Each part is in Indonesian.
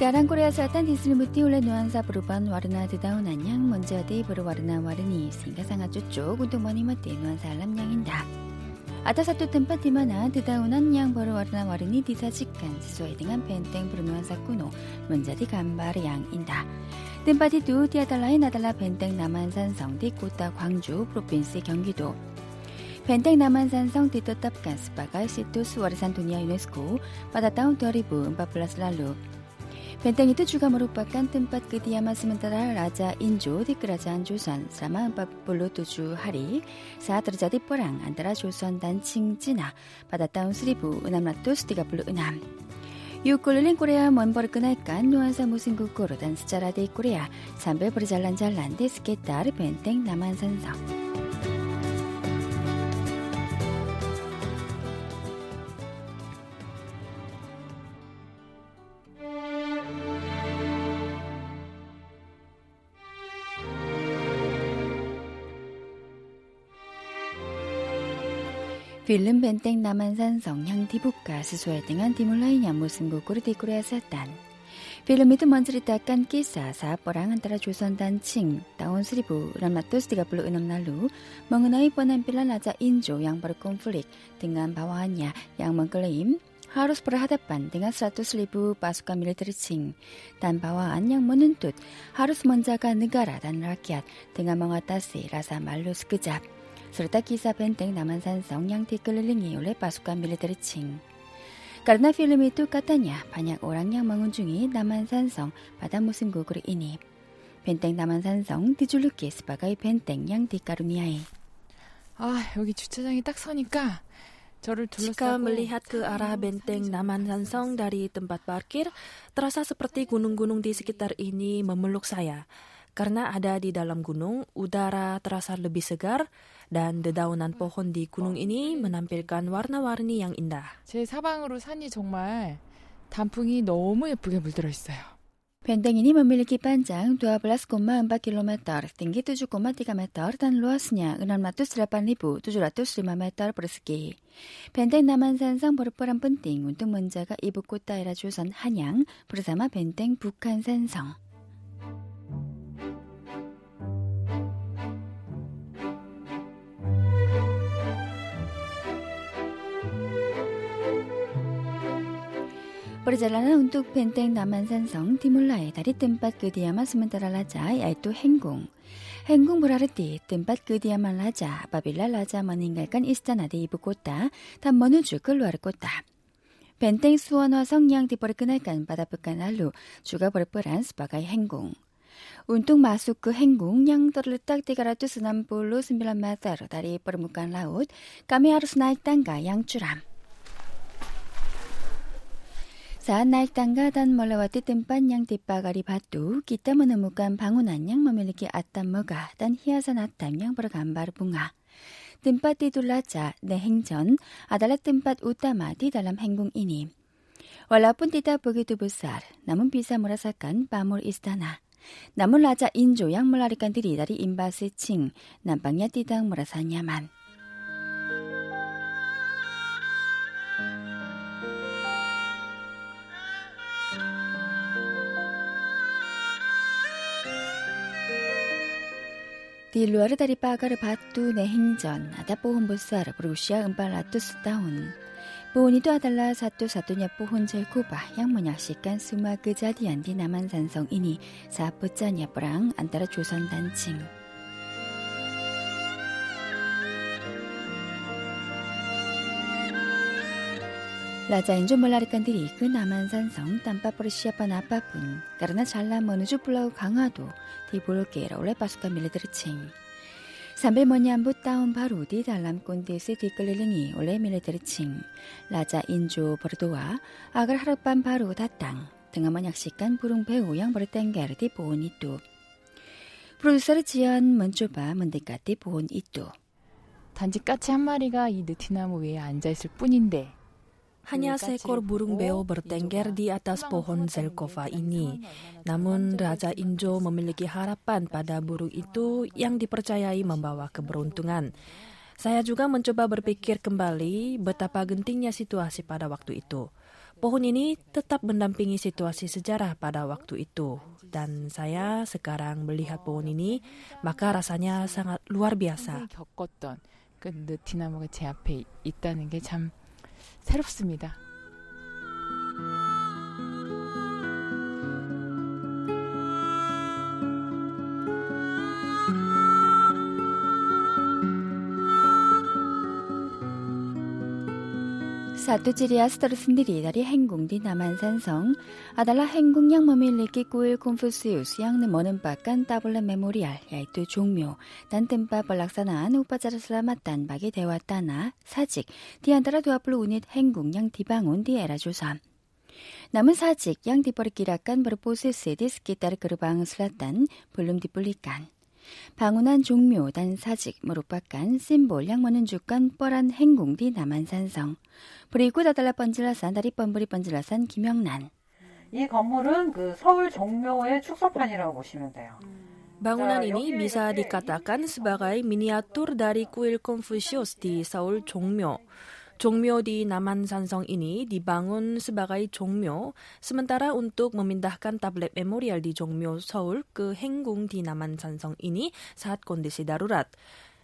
Sekarang Korea Selatan diselimuti oleh nuansa perubahan warna dedaunan yang menjadi berwarna-warni sehingga sangat cocok untuk menikmati nuansa alam yang indah. Ada satu tempat di mana dedaunan yang berwarna-warni disajikan sesuai dengan benteng bernuansa kuno menjadi gambar yang indah. Tempat itu tiada lain adalah benteng Namansansong di kota Gwangju, Provinsi Gyeonggi-do. Benteng Namansansong ditetapkan sebagai situs warisan dunia UNESCO pada tahun 2014 lalu. 벤땅이 뜻주감으로 빡간 뜸밭 그디야 말씀은 따라 라자 인조 디끄라자 안조선 사마음밥 볼로도주 하리 사드르자 디뽀랑 안따라 조선 단칭지나 바다다운 수리부 은암라또 수디가 불로 은암. 유꼴린 꼬레야 먼버르 끄날깐 노안사 무승구 꼬로단 스자라데 꼬레야? 삼배 버리 잘란 잘란 데스케 따르 벤땡 남한산성. Pada tahun 1636. Yuk keliling Korea memperkenalkan nuansa musim gugur dan sejarah di Korea sambil berjalan-jalan di sekitar benteng Namansansong. Film Benteng Namansansong yang dibuka sesuai dengan dimulainya musim gugur di Korea Selatan. Film itu menceritakan kisah saat perang antara Joseon dan Qing tahun 1636 lalu mengenai penampilan Raja Injo yang berkonflik dengan bawahannya yang mengklaim harus berhadapan dengan 100.000 pasukan militer Qing dan bawahan yang menuntut harus menjaga negara dan rakyat dengan mengatasi rasa malu sekejap serta kisah benteng Namansansong yang dikelilingi oleh pasukan militer Qing. Karena film itu katanya banyak orang yang mengunjungi Namansansong pada musim gugur ini. Benteng Namansansong dijuluki sebagai benteng yang dikaruniai. 아, 여기 주차장이 딱 서니까 저를 Jika melihat ke arah benteng Namansansong dari tempat parkir, terasa seperti gunung-gunung di sekitar ini memeluk saya. Karena ada di dalam gunung, udara terasa lebih segar dan dedaunan pohon di gunung ini menampilkan warna-warni yang indah. 제 사방으로 산이 정말 단풍이 너무 예쁘게 물들어 있어요. Benteng ini memiliki panjang 12,4 km, tinggi 7,3 meter, dan luasnya 608.705 meter persegi. Benteng Namansansang berperan penting untuk menjaga ibu kota era Joseon Hanyang bersama benteng Perjalanan untuk benteng Namansansong dimulai dari tempat kediaman sementara raja yaitu Henggung. Henggung berarti tempat kediaman raja apabila raja meninggalkan istana di ibu kota dan menuju keluar kota. Benteng Suwonhwasong yang diperkenalkan pada pekan lalu juga berperan sebagai Henggung. Untuk masuk ke Henggung yang terletak 369 meter dari permukaan laut, kami harus naik tangga yang curam. Saat naik tangga dan melewati tempat yang dipagari batu, kita menemukan bangunan yang memiliki atap megah dan hiasan atap yang bergambar bunga. Tempat tidur raja, Nehengjon, adalah tempat utama di dalam henggung ini. Walaupun tidak begitu besar, namun bisa merasakan pamor istana. Namun Raja Injo yang melarikan diri dari imbas Qing nampaknya tidak merasa nyaman. 딜루아르 다리 빠가르 바뚜 내 행전 아다뽀 혼보스아르 브루시아 은발라뚜스 다운. 보니도 아달라 사뚜 사뚜냐뽀 혼절 쿠바 양모냐시깐 수마 그자디안디 남한산성이니 사뿌짜냐뽀랑 안따라 조선단칭 라자 인조 몰라리칸들이 이끈 그 남한산성 땀바 브르시아판 아빠뿐. 까르나 잘라 머느주 플라우 강화도 디볼로케라 올레 바스카 밀레드르칭 삼베 머니 안부 따운 바로 디 달람 꼰디스 디끌리링이 올레 밀레드르칭 라자 인조 버르도와 아글 하룻밤 바로 다땅 등하만 약식간 부릉 배우 양 버르땡게르디 보온이 또 프로듀서를 지연 먼조바 먼데까띠 보온 이또 단지 까치 한 마리가 이 느티나무 위에 앉아있을 뿐인데 Hanya seekor burung beo bertengger di atas pohon Zelkova ini. Namun Raja Injo memiliki harapan pada burung itu yang dipercayai membawa keberuntungan. Saya juga mencoba berpikir kembali betapa gentingnya situasi pada waktu itu. Pohon ini tetap mendampingi situasi sejarah pada waktu itu. Dan saya sekarang melihat pohon ini, maka rasanya sangat luar biasa. 겪었던 그 느티나무가 제 앞에 있다는 게 참 새롭습니다. 사투지리아 스토르슨들이 다리 행궁디 남한산성. 아달라 행궁양 머밀리끼 꾸일 콤푸스 유수양는 머는 빠깐 따블레 메모리알 야이뚜 종묘. 난뜸빠 벌락사나안 우빠자르슬라마딴 박이 대왔다나 사직. 디안따라 두아플로 운잇 행궁양 디방온 디에라조삼 남은 사직 양 디버리끼라깐 버르포스 세디스키따르 그르방 슬라딴 볼룸 디뿔리깐. 방운한 종묘 단사직 무릎박간 심볼 양모는 주간 뻘한 행궁디 남한산성 브리구 다달라 번질라산 다리 번부리 번질라산 김영란 이 건물은 그 서울 종묘의 축소판이라고 보시면 돼요. Bangunan ini bisa dikatakan sebagai miniatur. Jongmyo di Naman Sansong ini dibangun sebagai Jongmyo, sementara untuk memindahkan tablet memorial di Jongmyo Seoul ke Henggung di Naman Sansong ini saat kondisi darurat.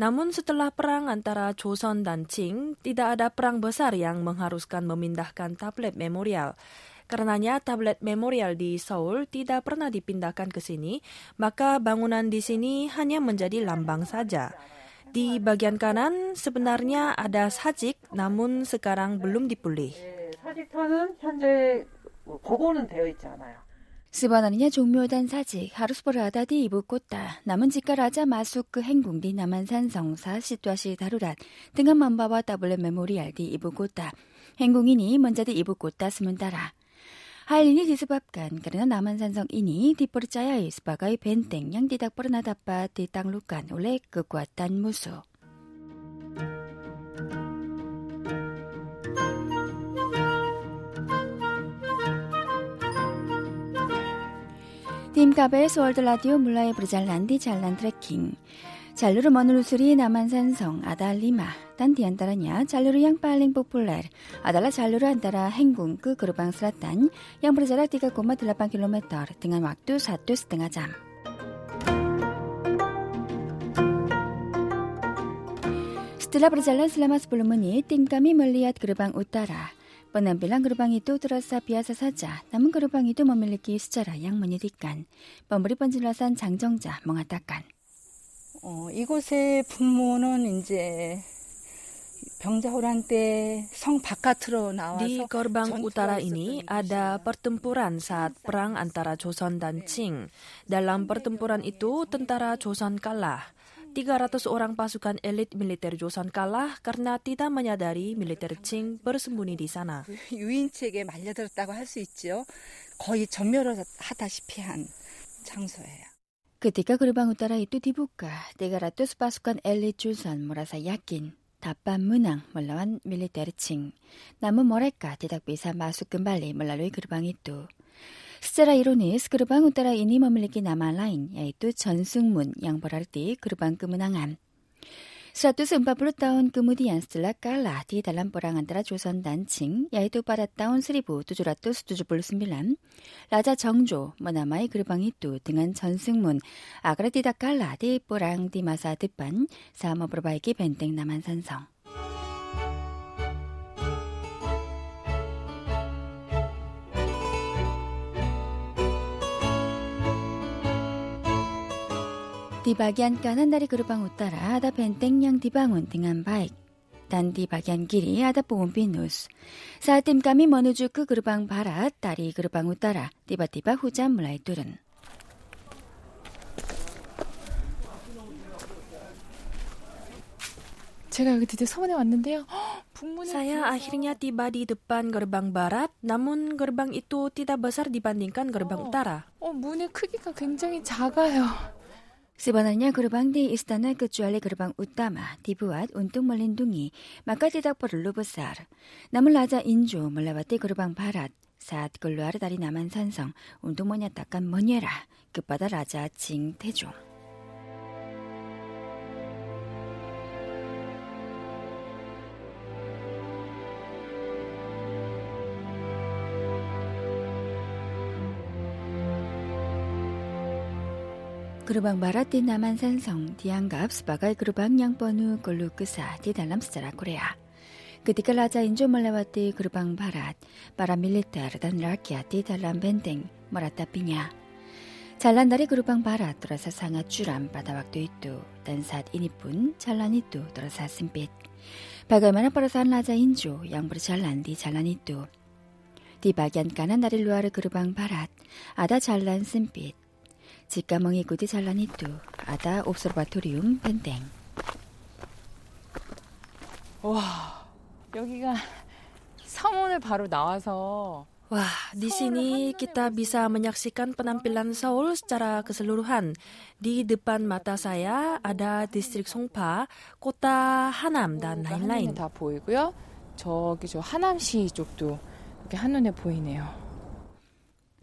Namun setelah perang antara Joseon dan Qing, tidak ada perang besar yang mengharuskan memindahkan tablet memorial. Karenanya tablet memorial di Seoul tidak pernah dipindahkan ke sini, maka bangunan di sini hanya menjadi lambang saja. Di bagian kanan sebenarnya ada sajik, namun sekarang belum dipulih. 사직터는 현재 보고는 되어 있지 않아요. 스바나니냐 종묘단 사직 하루스보라다디 이브꽃다 남은 집가라자 마수크 그 행궁디 남한산 성사 시뚜아시 다루랏 등한 만바와 더블 메모리알디 이브꽃다 행궁이니 먼저디 이브꽃다 스문따라 할리니 디스밥간 그러나 남한산성이니 디포르짜야 이스바가이 벤땡 양디닥 뽀르나다빠 디땅루간 올레 그 끄과 딴 무수 kekuatan musuh. Tim KBS 월드 라디오 mulai berjalan di jalan trekking. jalur menelusuri Namansansong ada lima, dan diantaranya jalur yang paling populer adalah jalur antara Henggung ke gerbang selatan yang berjarak 3,8 km dengan waktu satu setengah jam. Setelah berjalan selama 10 menit, tim kami melihat gerbang utara. 원남빌랑 그루방이 또 들어서 비아사 사자 남은 그루방이 또 머밀리기 수자라 양문이 뒷간 머무리 번질러산 장정자 멍하다간 어, 이곳의 분모는 이제 병자호란 때성 바깥으로 나와서 di Gorbang Utara ini ada pertempuran saat perang antara Joseon dan Qing. Dalam pertempuran itu tentara Joseon kalah. 300 orang pasukan elit militer Joseon kalah karena tidak menyadari militer Qing bersembunyi di sana. 유인책에 말려들었다고 할 수 있죠. 거의 전멸하다시피 한 장소예요. Ketika gerbang utara itu dibuka, 300 pasukan elit Joseon merasa yakin dapat menang melawan militer Qing. Namun mereka tidak bisa masuk kembali melalui gerbang itu. 스테라 이로니 스크르방 우따라 이니 머밀리기 남아 라인 야이뚜 전승문 양보랄띠 그르방 끄문항암 스라뚜스 음밥으로 따온 끄무디 안스틀라 깔라 디 달람보랑 안따라 조선 난칭 야이뚜 빠았다온 스리부 뚜주라뚜 스뚜주불 순빌람 라자 정조 머나마이 그르방이 뚜 등한 전승문 아그라디다 깔라 디 뽀랑 디마사 득반 사마브로바이기 벤땡 남한산성 디바기안 까난다리 그룹방 웃따라 하다 벤땡냥 디방운 땡한 바익 단디 박얀 길이 하다 보온빈 누스 사팀감이 머누주 그 그룹방 바라 딸이 그룹방 웃따라 디바디바 후자 물라이 뚫은 제가 여기 드디어 서원에 왔는데요. Saya akhirnya tiba di depan gerbang barat, namun gerbang itu tidak besar dibandingkan gerbang 어, utara. 어, 문의 크기가 굉장히 작아요. 스바나냐 그르방 데 이스타나 그주알레 그르방 웃다마 디브왓 운동 말린 둥이 마카티 닥버를 루브사르 나물라자 인조 몰라바티 그르방 바랏 사앗 글루아르 다리 남한산성 운동 뭐냐 딱간 뭐녀라 끝바다 라자 징태종 Gerbang barat di Namansansong dianggap sebagai gerbang yang penuh keluh kesah di dalam sejarah Korea. Ketika Raja Injo melewati gerbang barat, para militer dan rakyat di dalam benteng meratapinya. Jalan dari gerbang barat terasa sangat curam pada waktu itu, dan saat ini pun jalan itu terasa sempit. Bagaimana perasaan Raja Injo yang berjalan di jalan itu? Di bagian kanan dari luar gerbang barat, ada jalan sempit jika mengikuti jalan itu, ada observatorium benteng. 와, 여기가 서문을 바로 나와서 Wah, di sini kita bisa menyaksikan penampilan Seoul secara keseluruhan. Di depan mata saya ada distrik Songpa, kota Hanam dan lain-lain. 다 보이고요. 저기 저 하남시 쪽도 이렇게 한눈에 보이네요.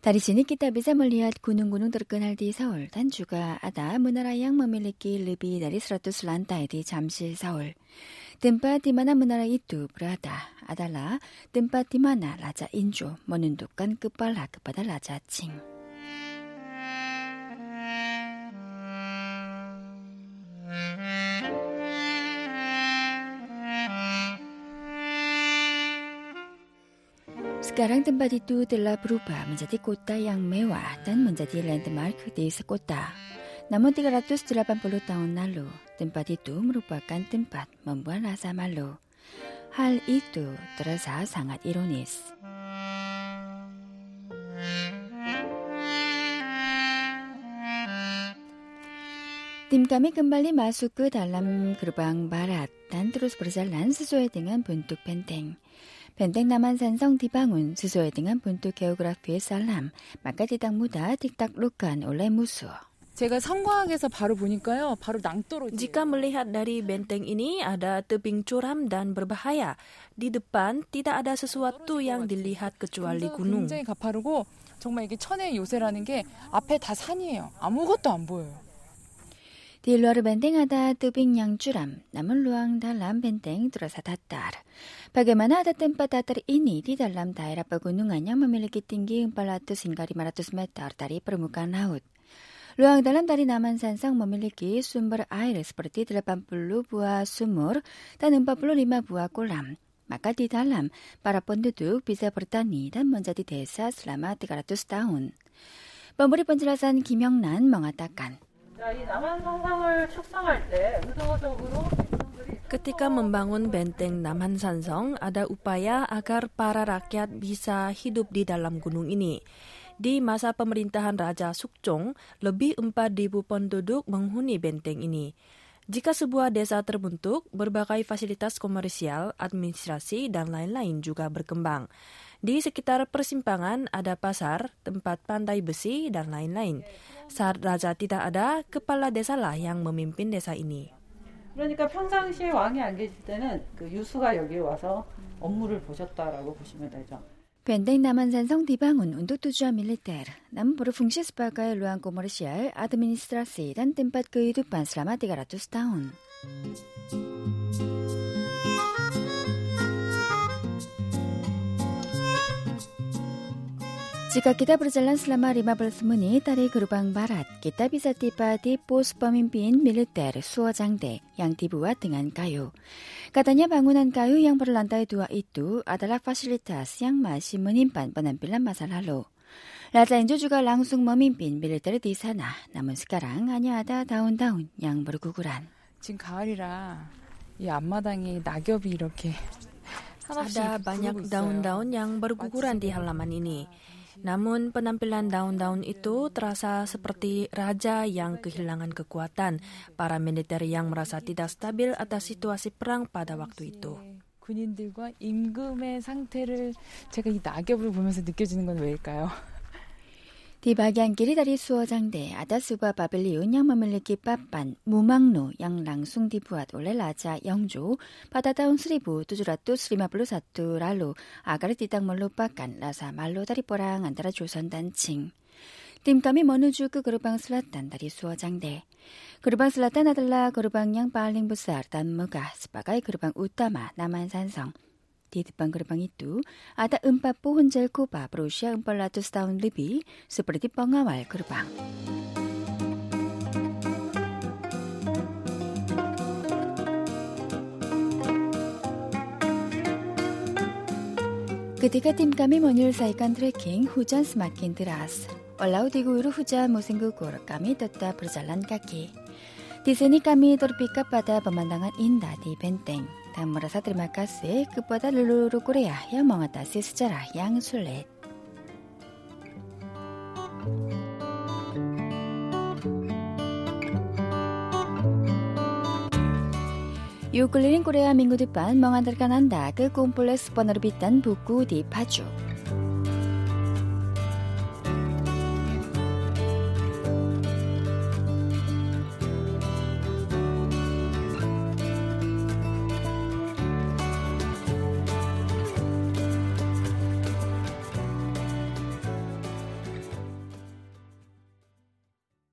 Dari sini kita bisa melihat gunung-gunung terkenal di Seoul dan juga ada menara yang memiliki lebih dari 100 lantai di Jamsil, Seoul. Tempat di mana menara itu berada adalah tempat di mana Raja Injo menundukkan kepala kepada Raja Qing. Sekarang tempat itu telah berubah menjadi kota yang mewah dan menjadi landmark di sekota. Namun 380 tahun lalu, tempat itu merupakan tempat membuat rasa malu. Hal itu terasa sangat ironis. Tim kami kembali masuk ke dalam gerbang barat dan terus berjalan sesuai dengan bentuk benteng. Benteng Namansan성 dibangun sesuai dengan bentuk geografi Salam, maka tidak mudah ditaklukkan oleh musuh. 제가 성곽에서 바로 보니까요, 바로 낭떠러지. Jika melihat dari benteng ini ada tebing curam dan berbahaya. Di depan tidak ada sesuatu yang dilihat kecuali gunung. 굉장히 가파르고 정말 이게 천의 요새라는 게 앞에 다 산이에요. 아무것도 안 보여요. Di luar benteng ada tebing yang curam, namun luang dalam benteng terasa datar. Bagaimana ada tempat datar ini di dalam daerah pegunungan yang memiliki tinggi 400 hingga 500 meter dari permukaan laut? Luang dalam dari Naman Sansang memiliki sumber air seperti 80 buah sumur dan 45 buah kolam. Maka di dalam, para penduduk bisa bertani dan menjadi desa selama 300 tahun. Pemberi penjelasan Kim Yong-nan mengatakan, Ketika membangun benteng Namhansansong, ada upaya agar para rakyat bisa hidup di dalam gunung ini. Di masa pemerintahan Raja Sukjong, lebih 4.000 penduduk menghuni benteng ini. Jika sebuah desa terbentuk, berbagai fasilitas komersial, administrasi, dan lain-lain juga berkembang. Di sekitar persimpangan ada pasar, tempat pantai besi, dan lain-lain. Saat raja tidak ada, kepala desa lah yang memimpin desa ini. 그러니까 평상시에 왕이 안 계실 때는 그 유수가 여기 와서 업무를 보셨다라고 보시면 되죠. 벤댕 남한산성 디방은 운도투주와 밀리테르 남부르 붕시스 바가의 루안 고모르시알 아드미니스트라시 단 뜸밭 그이두 반슬라마 디가라투스타운. Jika kita berjalan selama 15 menit dari gerbang barat, kita bisa tiba di pos pemimpin militer Suojangde yang dibuat dengan kayu. Katanya bangunan kayu yang berlantai dua itu adalah fasilitas yang masih menyimpan penampilan masa lalu. Raja Injo juga langsung memimpin militer di sana, namun sekarang hanya ada daun-daun yang berguguran. 지금 가을이라 이 앞마당에 낙엽이 이렇게 한없이 Ada 부르고 banyak 있어요. daun-daun yang berguguran di halaman ini. Namun penampilan daun-daun itu terasa seperti raja yang kehilangan kekuatan, para militer yang merasa tidak stabil atas situasi perang pada waktu itu. 군인들과 임금의 상태를 제가 이 낙엽을 보면서 느껴지는 건 왜일까요? Di bagian kiri dari Suojangde ada sebuah pavilion yang memiliki papan Mumangno yang langsung dibuat oleh Raja Yeongjo pada tahun 1751 lalu agar tidak melupakan rasa malu dari perang antara Joseon dan Qing. Tim kami menuju ke gerbang selatan dari Suojangde. Gerbang selatan adalah gerbang yang paling besar dan megah sebagai gerbang utama Namansansong di depan gerbang itu ada 40 pohon kubah berusia 400 tahun lebih seperti pengawal gerbang. Ketika tim kami menyelesaikan trekking, hujan semakin deras. Walau diguyur hujan musim gugur, kami tetap berjalan kaki. Di sini kami terpikat pada pemandangan indah di benteng dan merasa terima kasih kepada leluhur Korea yang mengatasi sejarah yang sulit. Yuk keliling Korea minggu depan mengantarkan Anda ke kompleks penerbitan buku di Paju.